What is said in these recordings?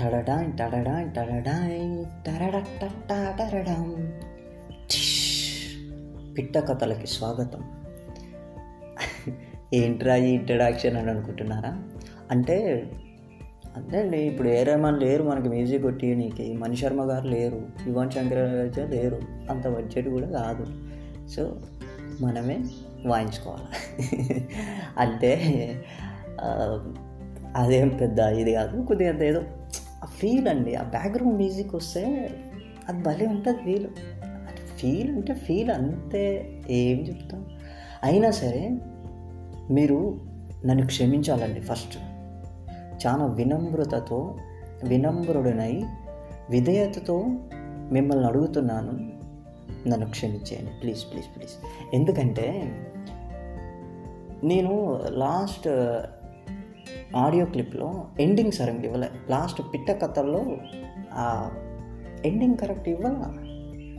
టడడాయ్ టడడాయ్ టడడాయ్ టరడటటడడడం. పిట్ట కథలకి స్వాగతం. ఏంట్రా ఈ ఇంట్రడక్షన్ అని అనుకుంటున్నారా? అంటే అంతే అండి ఇప్పుడు ఏ రెహమాన్ లేరు మనకి మ్యూజిక్ కొట్టి నీకు మణి శర్మ గారు లేరు యువన్ శంకర్ లేరు అంత బడ్జెట్ కూడా కాదు. సో మనమే వాయించుకోవాలి? అంటే అదేం పెద్ద ఇది కాదు. కొద్దిగా ఏదో ఆ ఫీల్ అండి. ఆ బ్యాక్గ్రౌండ్ మ్యూజిక్ వస్తే అది భలే ఉంటుంది ఫీల్ ఫీల్ అంటే ఫీల్ అంతే ఏం చెప్తాం. అయినా సరే మీరు నన్ను క్షమించాలండి ఫస్ట్ చాలా వినమ్రతతో వినమ్రుడినై విధేయతతో మిమ్మల్ని అడుగుతున్నాను. నన్ను క్షమించేయండి. ప్లీజ్ ప్లీజ్ ప్లీజ్ ఎందుకంటే నేను లాస్ట్ ఆడియో క్లిప్లో ఎండింగ్ సరిగ్గా ఇవ్వలే. లాస్ట్ పిట్ట కథల్లో ఎండింగ్ కరెక్ట్ ఇవ్వాల?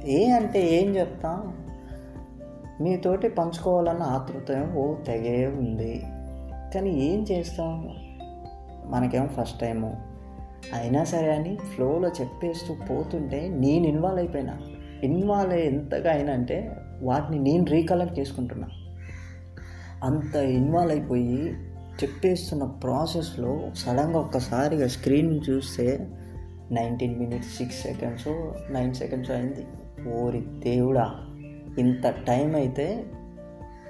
ఏ అంటే ఏం చెప్తా? మీతోటి పంచుకోవాలన్న ఆతృత ఓ తెగే ఉంది. కానీ ఏం చేస్తాం? మనకేమో ఫస్ట్ టైము అయినా సరే అని ఫ్లోలో చెప్పేస్తూ పోతుంటే నేను ఇన్వాల్వ్ అయిపోయినా. ఇన్వాల్వ్ అయ్యి ఎంతగా అయినా అంటే వాటిని నేను రీకలెక్ట్ చేసుకుంటున్నా. అంత ఇన్వాల్వ్ అయిపోయి చెప్పేస్తున్న ప్రాసెస్లో సడన్గా ఒక్కసారిగా స్క్రీన్ చూస్తే nineteen minutes six seconds nine seconds అయింది. ఓరి దేవుడా! ఇంత టైం అయితే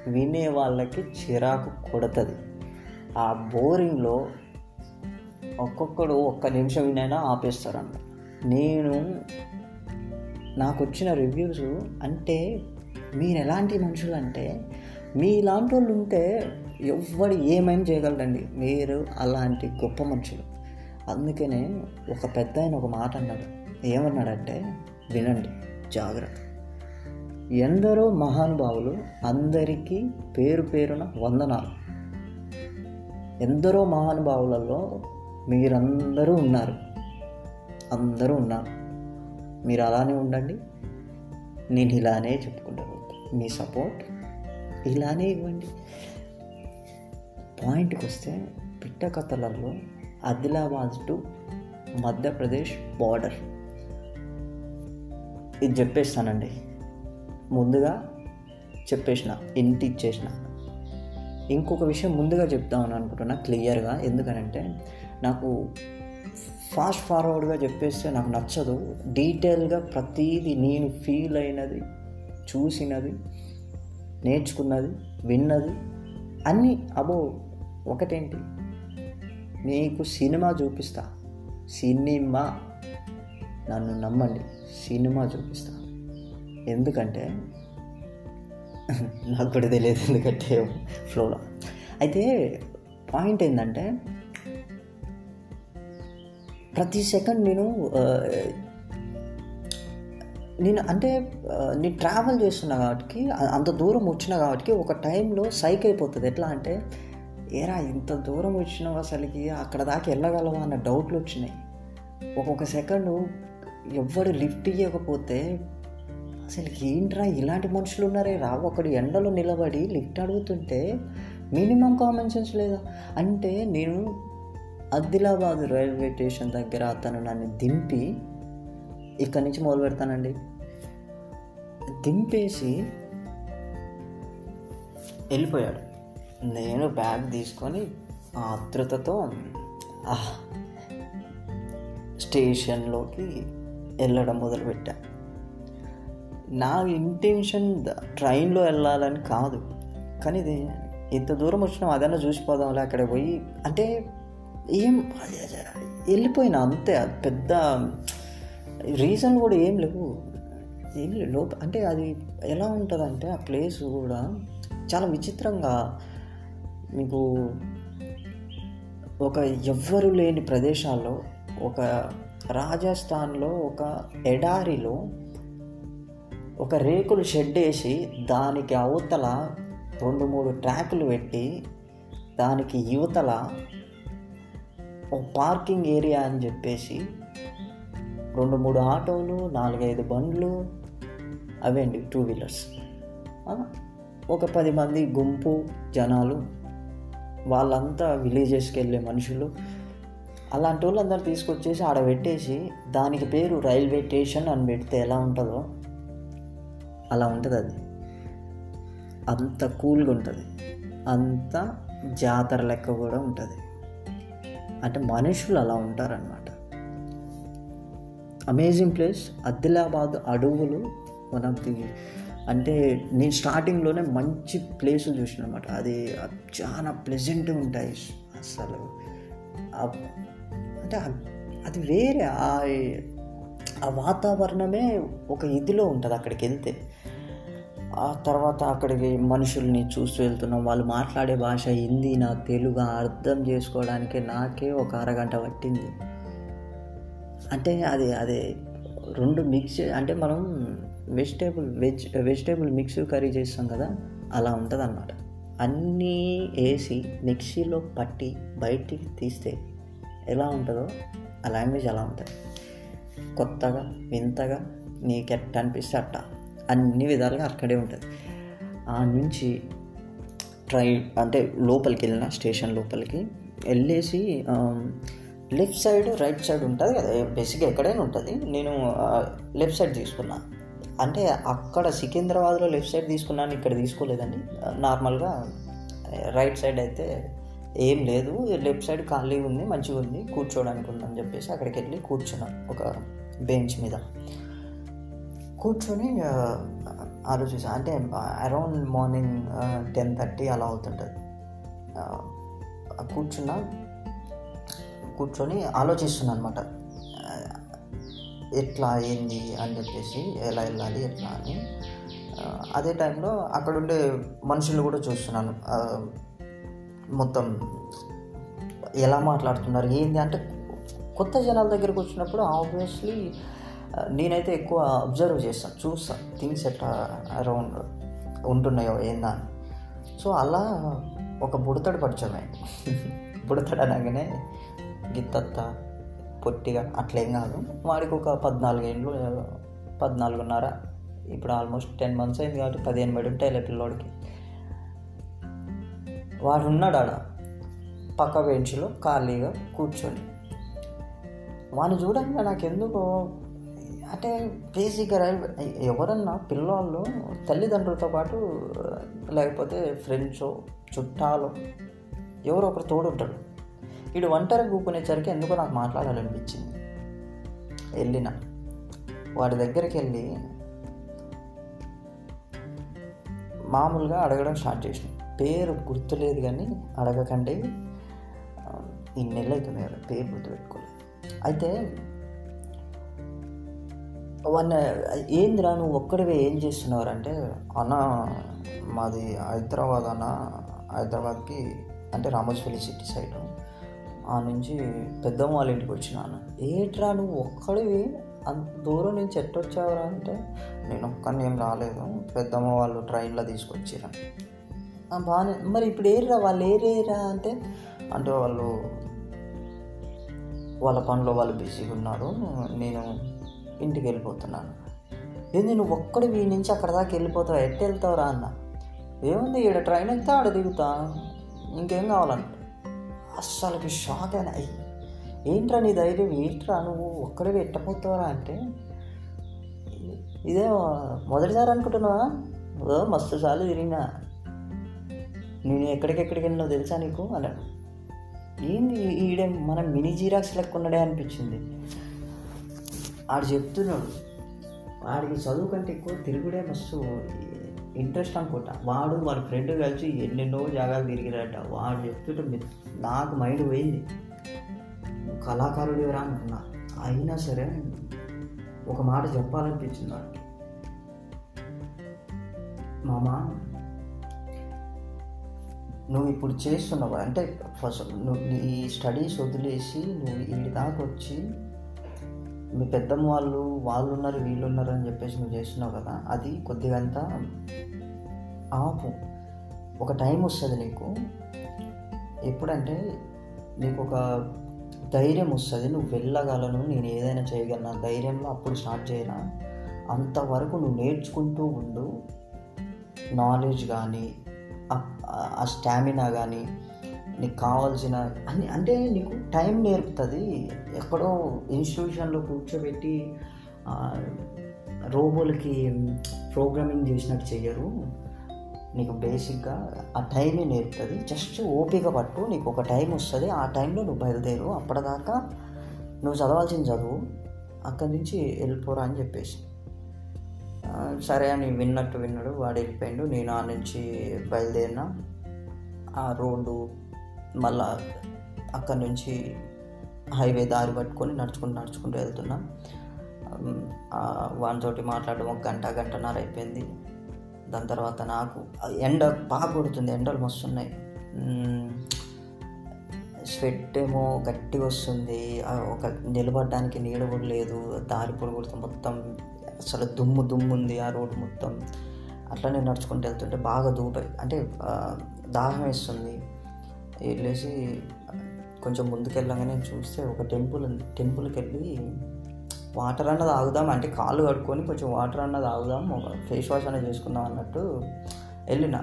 వినే వాళ్ళకి చిరాకు కొడుతుంది. ఆ బోరింగ్లో ఒక్కొక్కడు ఒక్క నిమిషం వినైనా ఆపేస్తారంట. నేను నాకు వచ్చిన రివ్యూస్ అంటే మీరు ఎలాంటి మనుషులు అంటే మీలాంటి వాళ్ళు ఉంటే ఎవ్వడు ఏమైనా చేయగలరండి. మీరు అలాంటి గొప్ప మనుషులు. అందుకనే ఒక పెద్ద ఆయన ఒక మాట అన్నాడు. ఏమన్నాడంటే వినండి జాగ్రత్త. ఎందరో మహానుభావులు అందరికీ పేరు పేరున వందనాలు. ఎందరో మహానుభావులలో మీరందరూ ఉన్నారు. అందరూ ఉన్నారు. మీరు అలానే ఉండండి. నేను ఇలానే చెప్పుకుంటాను మీ సపోర్ట్ ఇలానే ఇవ్వండి. పాయింట్కి వస్తే పిట్ట కథలలో ఆదిలాబాద్ టు మధ్యప్రదేశ్ బార్డర్. ఇది చెప్పేస్తానండి. ముందుగా చెప్పేసిన ఇంటి ఇచ్చేసిన. ఇంకొక విషయం ముందుగా చెప్తామని అనుకుంటున్నా క్లియర్గా. ఎందుకనంటే నాకు ఫాస్ట్ ఫార్వర్డ్గా చెప్పేస్తే నాకు నచ్చదు. డీటెయిల్గా ప్రతీది నేను ఫీల్ అయినది చూసినది నేర్చుకున్నది విన్నది అన్నీ అబో ఒకటేంటి? మీకు సినిమా చూపిస్తా. సినిమా. నన్ను నమ్మండి సినిమా చూపిస్తా. ఎందుకంటే నాకు కూడా తెలియదు ఎందుకంటే ఫ్లోలో. అయితే పాయింట్ ఏంటంటే ప్రతి సెకండ్ నేను నేను అంటే నేను ట్రావెల్ చేస్తున్నా కాబట్టి అంత దూరం వచ్చిన కాబట్టి ఒక టైంలో సైక్ అయిపోతుంది. ఎట్లా అంటే ఏరా ఇంత దూరం వచ్చినావు అసలుకి? అక్కడ దాకా వెళ్ళగలవా అన్న డౌట్లు వచ్చినాయి. ఒక్కొక్క సెకండ్ ఎవ్వడు లిఫ్ట్ ఇవ్వకపోతే అసలు ఏంట్రా ఇలాంటి మనుషులు ఉన్నారే? రా ఒకడు ఎండలో నిలబడి లిఫ్ట్ అడుగుతుంటే మినిమం కామన్ సెన్స్ లేదా? అంటే నేను ఆదిలాబాద్ రైల్వే స్టేషన్ దగ్గర అతను నన్ను దింపి ఇక్కడి నుంచి మొదలు పెడతానండి. దింపేసి వెళ్ళిపోయాడు. నేను బ్యాగ్ తీసుకొని ఆతృతతో స్టేషన్లోకి వెళ్ళడం మొదలుపెట్టా. నా ఇంటెన్షన్ ట్రైన్లో వెళ్ళాలని కాదు కానీ ఇది ఇంత దూరం వచ్చినాం అదన్నా చూసిపోదాంలే అక్కడ పోయి అంటే ఏం వెళ్ళిపోయినా అంతే పెద్ద రీజన్ కూడా ఏం లేవు. ఏం లేవు లోప అంటే అది ఎలా ఉంటుందంటే ఆ ప్లేస్ కూడా చాలా విచిత్రంగా మీకు ఒక ఎవ్వరు లేని ప్రదేశాల్లో ఒక రాజస్థాన్లో ఒక ఎడారిలో ఒక రేకులు షెడ్ వేసి దానికి అవతల రెండు మూడు ట్రాకులు పెట్టి దానికి యువతల ఒక పార్కింగ్ ఏరియా అని చెప్పేసి రెండు మూడు ఆటోలు నాలుగైదు బండ్లు అవేండి టూ వీలర్స్. ఒక పది మంది గుంపు జనాలు వాళ్ళంతా విలేజెస్కి వెళ్ళే మనుషులు. అలాంటి వాళ్ళందరూ తీసుకొచ్చేసి ఆడ పెట్టేసి దానికి పేరు రైల్వే స్టేషన్ అని పెడితే ఎలా ఉంటుందో అలా ఉంటుంది అది. అంత కూల్గా ఉంటుంది. అంత జాతర లెక్క కూడా ఉంటుంది. అంటే మనుషులు అలా ఉంటారనమాట అమేజింగ్ ప్లేస్ ఆదిలాబాద్ అడవులు. వన్ ఆఫ్ ది అంటే నేను స్టార్టింగ్లోనే మంచి ప్లేస్ చూసిన అనమాట అది చాలా ప్లెజెంట్గా ఉంటాయి అసలు. అంటే అది వేరే ఆ వాతావరణమే ఒక ఇదిలో ఉంటుంది అక్కడికి వెళ్తే ఆ తర్వాత అక్కడికి మనుషుల్ని చూస్తూ వెళ్తున్నాం. వాళ్ళు మాట్లాడే భాష హిందీ నా తెలుగు అర్థం చేసుకోవడానికి నాకే ఒక అరగంట పట్టింది. అంటే అది అది రెండు మిక్స్ అంటే మనం vegetable veg vegetable mix curry చేస్తాం కదా అలా ఉంటుంది అన్నమాట అన్నీ వేసి మిక్సీలో పట్టి బయటికి తీస్తే ఎలా ఉంటుందో ఆ లాంగ్వేజ్ అలా ఉంటుంది. కొత్తగా వింతగా నీకు ఎట్ట అనిపిస్తే అట్ట అన్ని విధాలుగా అక్కడే ఉంటుంది. ఆ నుంచి ట్రైన్ అంటే లోపలికి వెళ్ళిన స్టేషన్ లోపలికి వెళ్ళేసి లెఫ్ట్ సైడ్ రైట్ సైడ్ ఉంటుంది కదా బేసిక్గా ఎక్కడైనా ఉంటుంది. నేను లెఫ్ట్ సైడ్ తీసుకున్నా. అంటే అక్కడ సికింద్రాబాద్లో లెఫ్ట్ సైడ్ తీసుకున్నాను ఇక్కడ తీసుకోలేదండి. నార్మల్గా రైట్ సైడ్ అయితే ఏం లేదు. లెఫ్ట్ సైడ్ ఖాళీ ఉంది మంచిగా ఉంది కూర్చోడానికి ఉందని చెప్పేసి అక్కడికి వెళ్ళి కూర్చున్నాను ఒక బెంచ్ మీద. కూర్చొని ఆలోచిస్తాను అంటే అరౌండ్ మార్నింగ్ టెన్ థర్టీ అలా అవుతుంటుంది. కూర్చున్నా. కూర్చొని ఆలోచిస్తున్నాను అనమాట ఎట్లా ఏంది అని చెప్పేసి ఎలా వెళ్ళాలి ఎట్లా అని. అదే టైంలో అక్కడ ఉండే మనుషులు కూడా చూస్తున్నాను. మొత్తం ఎలా మాట్లాడుతున్నారు ఏంది అంటే కొత్త జనాల దగ్గరికి వచ్చినప్పుడు ఆబ్వియస్లీ నేనైతే ఎక్కువ అబ్జర్వ్ చేస్తాను చూస్తాను థింగ్స్ ఎట్లా అరౌండ్ ఉంటున్నాయో ఏందా అని. సో అలా ఒక బుడతడు పరిచయమే బుడతడు అనగానే గిత్తత్త పొట్టిగా అట్లేం కాదు. వాడికి ఒక పద్నాలుగు ఏళ్ళు పద్నాలుగున్నర ఇప్పుడు ఆల్మోస్ట్ టెన్ మంత్స్ అయింది కాబట్టి పదిహేను బడి ఉంటాయి పిల్లోడికి. వాడు ఉన్నాడు ఆడ పక్క బెంచ్లో ఖాళీగా కూర్చొని. వాడిని చూడంగా నాకు ఎందుకో అంటే బేసిక్గా ఎవరన్నా పిల్లవాళ్ళు తల్లిదండ్రులతో పాటు లేకపోతే ఫ్రెండ్స్ చుట్టాలు ఎవరో ఒకరు తోడుంటాడు వీడు ఒంటరి కూకునేసరికి ఎందుకో నాకు మాట్లాడాలనిపించింది. వెళ్ళిన. వాడి దగ్గరికి వెళ్ళి మామూలుగా అడగడం స్టార్ట్ చేసిన. పేరు గుర్తులేదు కానీ అడగకండి. ఆ, ఇన్ని నెలలు అవుతుంది కదా పేరు గుర్తుపెట్టుకోలేదు అయితే వన్ ఏందిరా నువ్వు ఒక్కడివే ఏం చేస్తున్నావు అంటే అన్న మాది హైదరాబాద్ అన్న హైదరాబాద్కి అంటే రామోజీపల్లి సిటీ సైడ్. ఆ నుంచి పెద్దమ్మ వాళ్ళ ఇంటికి వచ్చినాను ఏట్రా నువ్వు ఒక్కడివి? అంత దూరం నుంచి ఎట్టొచ్చావురా? అంటే నేను ఒక్కడిని ఏం రాలేదు. పెద్దమ్మ వాళ్ళు ట్రైన్లో తీసుకొచ్చిరా బాగానే మరి ఇప్పుడు ఏర్రా వాళ్ళు ఏరేరా? అంటే అంటే వాళ్ళు వాళ్ళ పనిలో వాళ్ళు బిజీగా ఉన్నారు. నేను ఇంటికి వెళ్ళిపోతున్నాను. ఏంది నువ్వు ఒక్కడివి? నుంచి అక్కడ దాకా వెళ్ళిపోతావు? ఎట్ట వెళ్తావురా అన్న. ఏముంది ఇక్కడ ట్రైన్ ఎక్కితే ఆడ దిగుతా. ఇంకేం కావాలంటే అస్సలకి షాక్ అయినా. ఏంట్రా నీ ధైర్యం? ఏంట్రా నువ్వు ఒక్కడివి ఎట్టపోతావురా అంటే? ఇదే మొదటిసారి అనుకుంటున్నావా? ఓ మస్తు సార్లు తిరిగినా. నేను ఎక్కడికెక్కడికి వెళ్ళినో తెలుసా నీకు? అన్నాడు. ఏంది ఈడే మన మినీ జీరాక్స్ లెక్క ఉన్నాడే అనిపించింది. ఆడు చెప్తున్నాడు. ఆడికి చదువు కంటే ఎక్కువ తిరుగుడే మస్తు ఇంట్రెస్ట్ అనుకుంటా. వాడు వాళ్ళ ఫ్రెండ్ కలిసి ఎన్నెన్నో జాగాలు తిరిగిరట. వాడు చెప్తుంటే నాకు మైండ్ పోయింది. కళాకారుడు ఎవరా అనుకున్నా. అయినా సరే ఒక మాట చెప్పాలనిపించింది వాడికి. మామా నువ్వు ఇప్పుడు చేస్తున్నావు? అంటే ఫస్ట్ నువ్వు నీ స్టడీస్ వదిలేసి నువ్వు ఇంటి దాకా వచ్చి మీ పెద్దమ్మ వాళ్ళు వాళ్ళు ఉన్నారు వీళ్ళు ఉన్నారు అని చెప్పేసి నువ్వు చేస్తున్నావు కదా అది కొద్దిగా ఆపు. ఒక టైం వస్తుంది నీకు. ఎప్పుడంటే నీకు ఒక ధైర్యం వస్తుంది నువ్వు వెళ్ళగలను నేను ఏదైనా చేయగలను? ధైర్యంలో అప్పుడు స్టార్ట్ చేయరా అంతవరకు నువ్వు నేర్చుకుంటూ ఉండు. నాలెడ్జ్ కానీ ఆ స్టామినా కానీ నీకు కావాల్సిన అన్ని అంటే నీకు టైం నేర్పుతుంది. ఎక్కడో ఇన్స్టిట్యూషన్లో కూర్చోబెట్టి రోబోలకి ప్రోగ్రామింగ్ చేసినట్టు చెయ్యరు. నీకు బేసిక్గా ఆ టైమే నేర్పుతుంది. జస్ట్ ఓపిక పట్టు నీకు ఒక టైం వస్తుంది. ఆ టైంలో నువ్వు బయలుదేరు. అప్పటిదాకా నువ్వు చదవాల్సిన చదువు. అక్కడి నుంచి వెళ్ళిపోరా అని చెప్పేసి. సరే అని విన్నట్టు విన్నాడు. వాడు వెళ్ళిపోయాడు. నేను ఆ నుంచి బయలుదేరిన. ఆ రోడ్డు మళ్ళా అక్కడి నుంచి హైవే దారి పట్టుకొని నడుచుకుంటూ నడుచుకుంటూ వెళ్తున్నా. ఉమ్, వానితోటి మాట్లాడడం ఒక గంట గంటన్నర అయిపోయింది. దాని తర్వాత నాకు ఎండ బాగా కొడుతుంది ఎండలు మస్తున్నాయి స్వెట్ ఏమో గట్టిగా వస్తుంది. ఒక నిలబడడానికి నీడ కూడా లేదు. దారి పొడి కొడుతూ మొత్తం అసలు దుమ్ము దుమ్ము ఉంది ఆ రోడ్డు మొత్తం. అట్లనే నడుచుకుంటూ వెళ్తుంటే బాగా దూపై అంటే దాహం వేస్తుంది. వెళ్ళేసి కొంచెం ముందుకెళ్ళగానే చూస్తే ఒక టెంపుల్ ఉంది. టెంపుల్కి వెళ్ళి వాటర్ అన్న తాగుదాం అంటే కాళ్ళు కడుక్కొని కొంచెం వాటర్ అన్న తాగుదాం ఒక ఫేస్ వాష్ అనేది చేసుకుందాం అన్నట్టు వెళ్ళిన.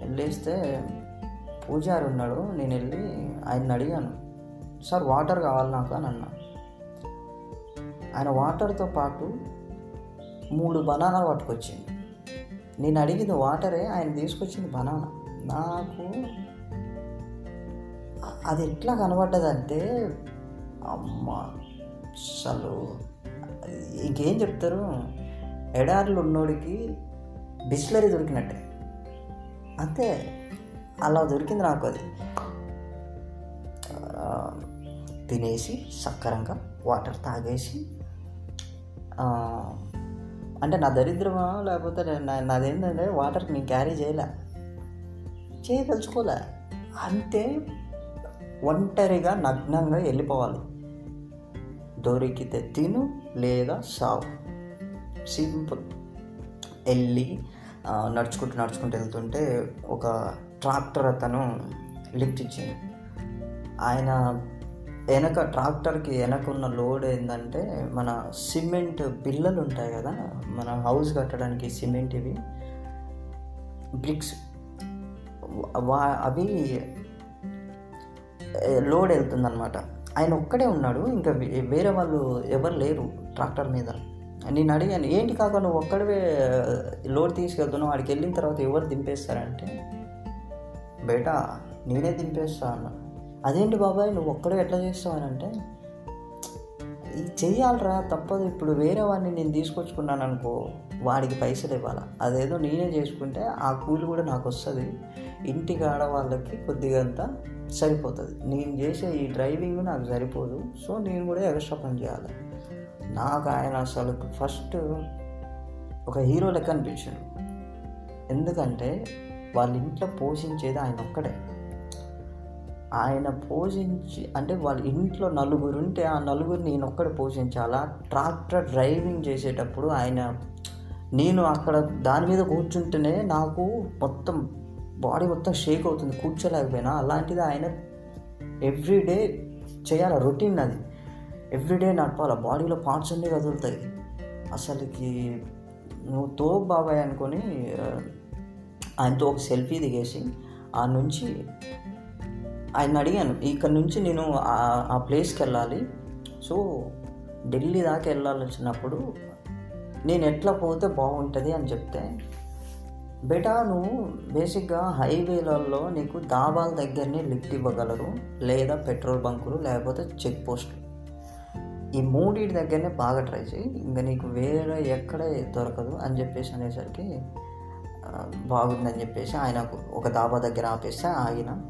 వెళ్ళేస్తే పూజారి ఉన్నాడు. నేను వెళ్ళి ఆయన అడిగాను సార్ వాటర్ కావాలి నాకు అని అన్నా. ఆయన వాటర్తో పాటు మూడు బనానాలు పట్టుకొచ్చింది నేను అడిగింది వాటరే ఆయన తీసుకొచ్చింది బనానా. నాకు అది ఎట్లా కనబడ్డదంటే అమ్మ అసలు ఇంకేం చెప్తారు? ఎడార్లు ఉన్నోడికి బిస్లరీ దొరికినట్టే. అంతే. అలా దొరికింది నాకు అది. తినేసి సక్కరంగా వాటర్ తాగేసి అంటే నా దరిద్రమా? లేకపోతే నేను- నాదేంటంటే వాటర్ నేను క్యారీ చేయలే. చేయదలుచుకోలే. అంతే. ఒంటరిగా నగ్నంగా వెళ్ళిపోవాలి. దొరికితే తిను లేదా సావు. సింపుల్. వెళ్ళి నడుచుకుంటూ నడుచుకుంటూ వెళ్తుంటే ఒక ట్రాక్టర్ అతను లిఫ్ట్ ఇచ్చింది. ఆయన వెనక ట్రాక్టర్కి వెనక ఉన్న లోడ్ ఏంటంటే మన సిమెంట్ బిల్లలు ఉంటాయి కదా మన హౌస్ కట్టడానికి సిమెంట్ ఇవి. బ్రిక్స్. వా అవి లోడ్ వెళ్తుందనమాట ఆయన ఒక్కడే ఉన్నాడు ఇంకా వేరే వాళ్ళు ఎవరు లేరు ట్రాక్టర్ మీద. నేను అడిగాను ఏంటి కాక నువ్వు ఒక్కడే లోడ్ తీసుకెళ్తున్నావు వాడికి వెళ్ళిన తర్వాత ఎవరు దింపేస్తారంటే? బేటా నేనే దింపేస్తా అన్న. అదేంటి బాబాయ్ నువ్వు ఒక్కడే ఎట్లా చేస్తావు? అని అంటే ఇది చెయ్యాలరా తప్పదు. ఇప్పుడు వేరే వాడిని నేను తీసుకొచ్చుకున్నాను అనుకో వాడికి పైసలు ఇవ్వాలి. అదేదో నేనే చేసుకుంటే ఆ కూలి కూడా నాకు వస్తుంది. ఇంటికి ఆడవాళ్ళకి కొద్దిగా అంతా సరిపోతుంది. నేను చేసే ఈ డ్రైవింగ్ నాకు సరిపోదు. సో నేను కూడా ఎక్స్ట్రా పని చేయాలి. నాకు ఆయన అసలు ఫస్ట్ ఒక హీరో లెక్క అనిపించాడు. ఎందుకంటే వాళ్ళ ఇంట్లో పోషించేది ఆయన ఒక్కడే. ఆయన పోషించి అంటే వాళ్ళ ఇంట్లో నలుగురు ఉంటే ఆ నలుగురు నేను ఒక్కడే పోషించాలా? ట్రాక్టర్ డ్రైవింగ్ చేసేటప్పుడు ఆయన నేను అక్కడ దాని మీద కూర్చుంటేనే నాకు మొత్తం బాడీ మొత్తం షేక్ అవుతుంది కూర్చోలేకపోయినా. అలాంటిది ఆయన ఎవ్రీడే చేయాలి? రొటీన్ అది. ఎవ్రీడే నడపాలి? బాడీలో పార్ట్స్ అన్నీ కదులుతాయి. అసలుకి నువ్వు తో బాబాయ్ అనుకొని ఆయనతో ఒక సెల్ఫీ దిగేసి ఆ నుంచి ఆయన అడిగాను ఇక్కడ నుంచి నేను ఆ- ఆ ప్లేస్కి వెళ్ళాలి. సో ఢిల్లీ దాకా వెళ్ళాలి వచ్చినప్పుడు నేను ఎట్లా పోతే బాగుంటుంది అని చెప్తే బెటాను నువ్వు బేసిక్గా హైవేలలో నీకు దాబాల దగ్గరనే లిఫ్ట్ ఇవ్వగలరు లేదా పెట్రోల్ బంకులు లేకపోతే చెక్ పోస్టులు. ఈ మూడింటి దగ్గరనే బాగా ట్రై చేయి. ఇంకా నీకు వేరే ఎక్కడ దొరకదు అని చెప్పేసి అనేసరికి బాగుందని చెప్పేసి ఆయనకు ఒక దాబా దగ్గర ఆపేస్తే ఆగిన.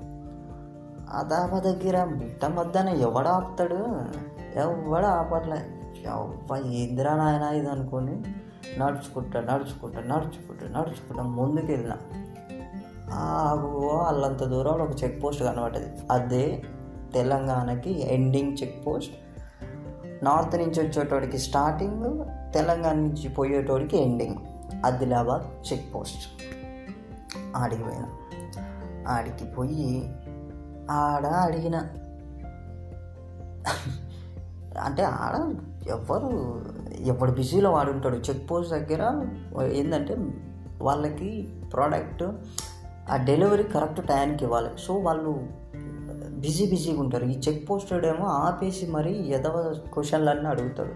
ఆ దాబా దగ్గర మిట్ట మధ్యన ఎవడు ఆపుతాడు? ఎవడు ఆపట్లే? ఎవ్వ ఏందిరా నాయన ఇది అనుకొని. నడుచుకుంటా నడుచుకుంటా నడుచుకుంటా నడుచుకుంటా ముందుకు వెళ్ళిన ఆగు వాళ్ళంత దూరంలో ఒక చెక్ పోస్ట్ కనబడ్డది. అదే తెలంగాణకి ఎండింగ్ చెక్ పోస్ట్. నార్త్ నుంచి వచ్చేటోడికి స్టార్టింగ్ తెలంగాణ నుంచి పోయేటోడికి ఎండింగ్. Adilabad check post. ఆడికి పోయిన. ఆడికి పోయి ఆడ అడిగిన. అంటే ఆడ ఎవరు ఎవడు బిజీలో వాడు ఉంటాడు చెక్ పోస్ట్ దగ్గర ఏంటంటే వాళ్ళకి ప్రోడక్ట్ ఆ డెలివరీ కరెక్ట్ టైంకి ఇవ్వాలి. సో వాళ్ళు బిజీ బిజీగా ఉంటారు. ఈ చెక్ పోస్ట్ ఏమో ఆపేసి మరీ ఎదవ క్వశ్చన్లన్నీ అడుగుతాడు.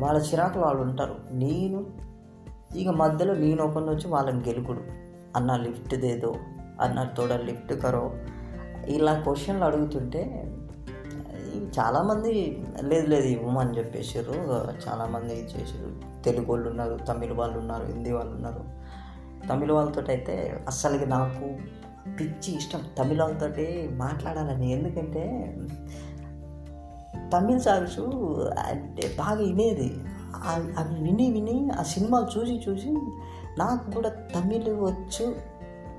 వాళ్ళ చిరాకులు వాళ్ళు ఉంటారు. నేను ఇక మధ్యలో నేను ఒకరిని వచ్చి వాళ్ళని గెలుకుడు. అన్న లిఫ్ట్ దేదో అన్న తోడ లిఫ్ట్ కరో ఇలా క్వశ్చన్లు అడుగుతుంటే చాలామంది లేదు లేదు ఇవ్వమని చెప్పేసారు చాలామంది చేసారు తెలుగు వాళ్ళు ఉన్నారు తమిళ వాళ్ళు ఉన్నారు హిందీ వాళ్ళు ఉన్నారు. తమిళ వాళ్ళతో అయితే అస్సలుకి నాకు పిచ్చి ఇష్టం. తమిళ వాళ్ళతో మాట్లాడాలని. ఎందుకంటే తమిళ సాంగ్స్ అంటే బాగా వినేది. అవి విని విని ఆ సినిమాలు చూసి చూసి నాకు కూడా తమిళ్ వచ్చు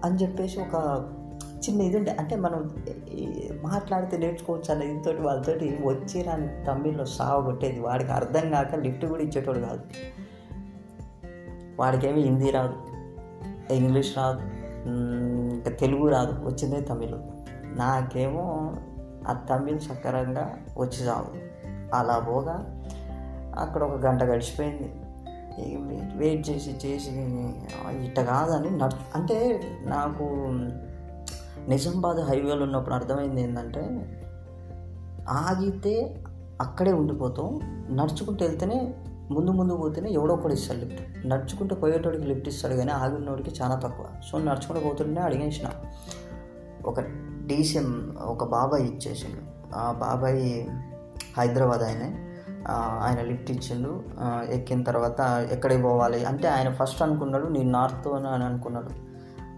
అని చెప్పేసి ఒక చిన్న ఇది అంటే మనం మాట్లాడితే నేర్చుకోవచ్చు అన్న ఇంతో వాళ్ళతోటి వచ్చి రాని తమిళ్ళో సాగు కొట్టేది వాడికి అర్థం కాక లిఫ్ట్ కూడా ఇచ్చేటోడు కాదు. వాడికేమి హిందీ రాదు ఇంగ్లీష్ రాదు ఇంకా తెలుగు రాదు వచ్చిందే తమిళ్. నాకేమో ఆ తమిళ్ సక్రంగా వచ్చి చావు అలా పోగా అక్కడ ఒక గంట గడిచిపోయింది. వెయిట్- వెయిట్ చేసి చేసి ఇట్ట కాదని నడు అంటే నాకు నిజామాబాద్ హైవేలో ఉన్నప్పుడు అర్థమైంది ఏంటంటే ఆగితే అక్కడే ఉండిపోతాం నడుచుకుంటూ వెళ్తేనే ముందు ముందు పోతేనే ఎవడో ఒకటి ఇస్తాడు లిఫ్ట్. నడుచుకుంటూ పోయేటోడికి లిఫ్ట్ ఇస్తాడు కానీ ఆగినోడికి చాలా తక్కువ. సో నడుచుకుంటూ పోతుంటే అడిగేసిన. ఒక డీసీఎం ఒక బాబాయ్ ఇచ్చేసిండు. ఆ బాబాయ్ హైదరాబాద్ ఆయనే. ఆయన లిఫ్ట్ ఇచ్చిండు. ఎక్కిన తర్వాత ఎక్కడికి పోవాలి? అంటే ఆయన ఫస్ట్ అనుకున్నాడు నేను నార్త్ అని అనుకున్నాడు.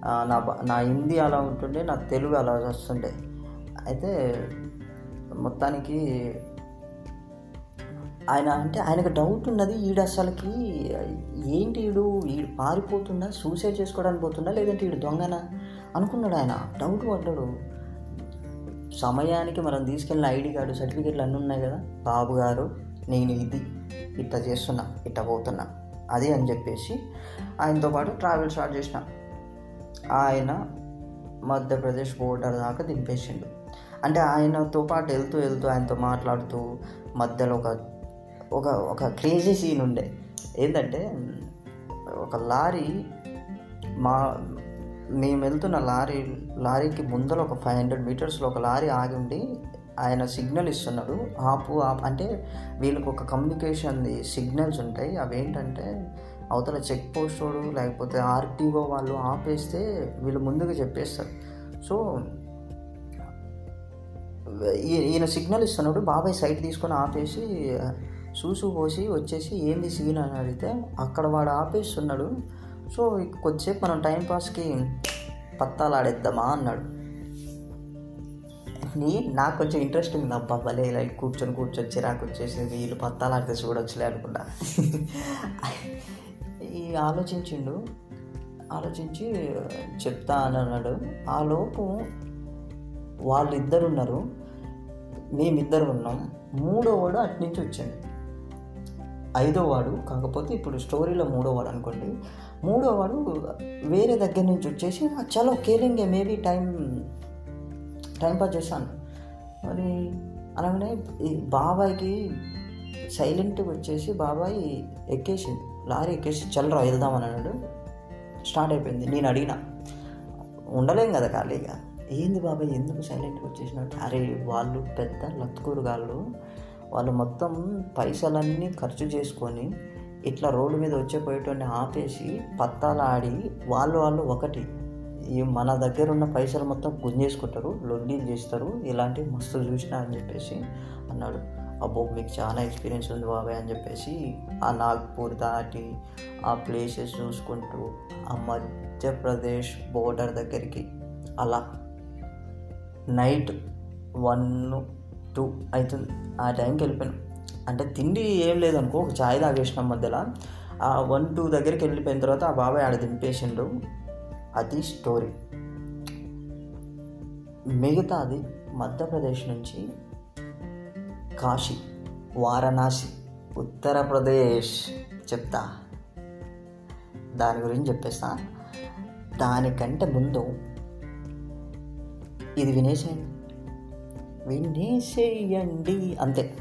నా నా హిందీ అలా ఉంటుండే నా తెలుగు అలా వస్తుండే. అయితే మొత్తానికి ఆయన అంటే ఆయనకు డౌట్ ఉన్నది ఈడు అసలుకి ఏంటి ఈడు? ఈడు పారిపోతుందా సూసైడ్ చేసుకోవడానికి పోతుందా లేదంటే ఈడు దొంగనా? అనుకున్నాడు ఆయన. డౌట్ పడ్డాడు. సమయానికి మనం తీసుకెళ్ళిన ఐడి కార్డు సర్టిఫికెట్లు అన్నీ ఉన్నాయి కదా? బాబు గారు నేను ఇది ఇట్లా చేస్తున్నా ఇట్లా పోతున్నా అది అని చెప్పేసి ఆయనతో పాటు ట్రావెల్ స్టార్ట్ చేసిన. ఆయన మధ్యప్రదేశ్ బోర్డర్ దాకా దింపేసిండు. అంటే ఆయనతో పాటు వెళ్తూ వెళ్తూ ఆయనతో మాట్లాడుతూ మధ్యలో ఒక ఒక ఒక క్రేజీ సీన్ ఉండే. ఏంటంటే ఒక లారీ మా మేము వెళ్తున్న లారీ లారీకి ముందర ఒక ఫైవ్ హండ్రెడ్ మీటర్స్లో ఒక లారీ ఆగి ఉండి ఆయన సిగ్నల్ ఇస్తున్నాడు. ఆపు ఆపు అంటే వీళ్ళకి ఒక కమ్యూనికేషన్ సిగ్నల్స్ ఉంటాయి. అవి ఏంటంటే అవతల చెక్ పోస్ట్ వాడు లేకపోతే ఆర్టీఓ వాళ్ళు ఆపేస్తే వీళ్ళు ముందుగా చెప్పేస్తారు. సో ఈయన సిగ్నల్ ఇస్తున్నాడు. బాబాయ్ సైట్ తీసుకొని ఆపేసి సూసు పోసి వచ్చేసి ఏంది సీన్? అని అడిగితే అక్కడ వాడు ఆపేస్తున్నాడు. సో కొద్దిసేపు మనం టైంపాస్కి పత్తాలు ఆడేద్దామా అన్నాడు. నీ నాకు కొంచెం ఇంట్రెస్ట్ ఉంది. అబ్బా భలే ఇలా కూర్చొని కూర్చొని చిరాకు వచ్చేసి వీళ్ళు పత్తాలు ఆడితే చూడొచ్చులే అనుకుంటా ఈ ఆలోచించిండు. ఆలోచించి చెప్తా అని అన్నాడు. ఆ లోపు వాళ్ళిద్దరు ఉన్నారు మేమిద్దరు ఉన్నాం మూడో వాడు అట్నుంచి వచ్చాడు. ఐదో వాడు కాకపోతే ఇప్పుడు స్టోరీలో మూడో వాడు అనుకోండి. మూడో వాడు వేరే దగ్గర నుంచి వచ్చేసి చాలా చలో కేలింగే మేబీ టైం టైం పాస్ చేశాను మరి అలాగనే ఈ బాబాయ్కి సైలెంట్గా వచ్చేసి బాబాయ్ ఎక్కేసింది లారీ ఎక్కేసి చల్లరా వెళ్దామని అన్నాడు. స్టార్ట్ అయిపోయింది. నేను అడిగిన ఉండలేం కదా ఖాళీగా? ఏంది బాబాయ్ ఎందుకు సైలెంట్గా వచ్చేసినట్టు అరే వాళ్ళు పెద్ద లత్కూరుగాళ్ళు వాళ్ళు మొత్తం పైసలన్నీ ఖర్చు చేసుకొని ఇట్లా రోడ్డు మీద వచ్చే ఆపేసి పత్తాలు ఆడి వాళ్ళు వాళ్ళు ఒకటి ఈ మన దగ్గర ఉన్న పైసలు మొత్తం గుంజేసుకుంటారు లొల్లీలు చేస్తారు ఇలాంటివి మస్తు చూసినా అని చెప్పేసి అన్నాడు. అబ్బో మీకు చాలా ఎక్స్పీరియన్స్ ఉంది బాబాయ్ అని చెప్పేసి ఆ నాగ్పూర్ దాటి ఆ ప్లేసెస్ చూసుకుంటూ ఆ మధ్యప్రదేశ్ బోర్డర్ దగ్గరికి అలా నైట్ వన్ టూ అవుతుంది ఆ టైంకి వెళ్ళిపోయినాం. అంటే తిండి ఏం లేదనుకో ఒక ఛాయ్ తాగేసినాం మధ్యలో. ఆ వన్ టూ దగ్గరికి వెళ్ళిపోయిన తర్వాత ఆ బాబాయ్ ఆడ దింపేసిండు. అది స్టోరీ మిగతాది మధ్యప్రదేశ్ నుంచి కాశీ వారణాసి ఉత్తరప్రదేశ్ చెప్తా. దాని గురించి చెప్పేస్తా. దానికంటే ముందు ఇది వినేసేయండి. వినేసేయండి అంతే.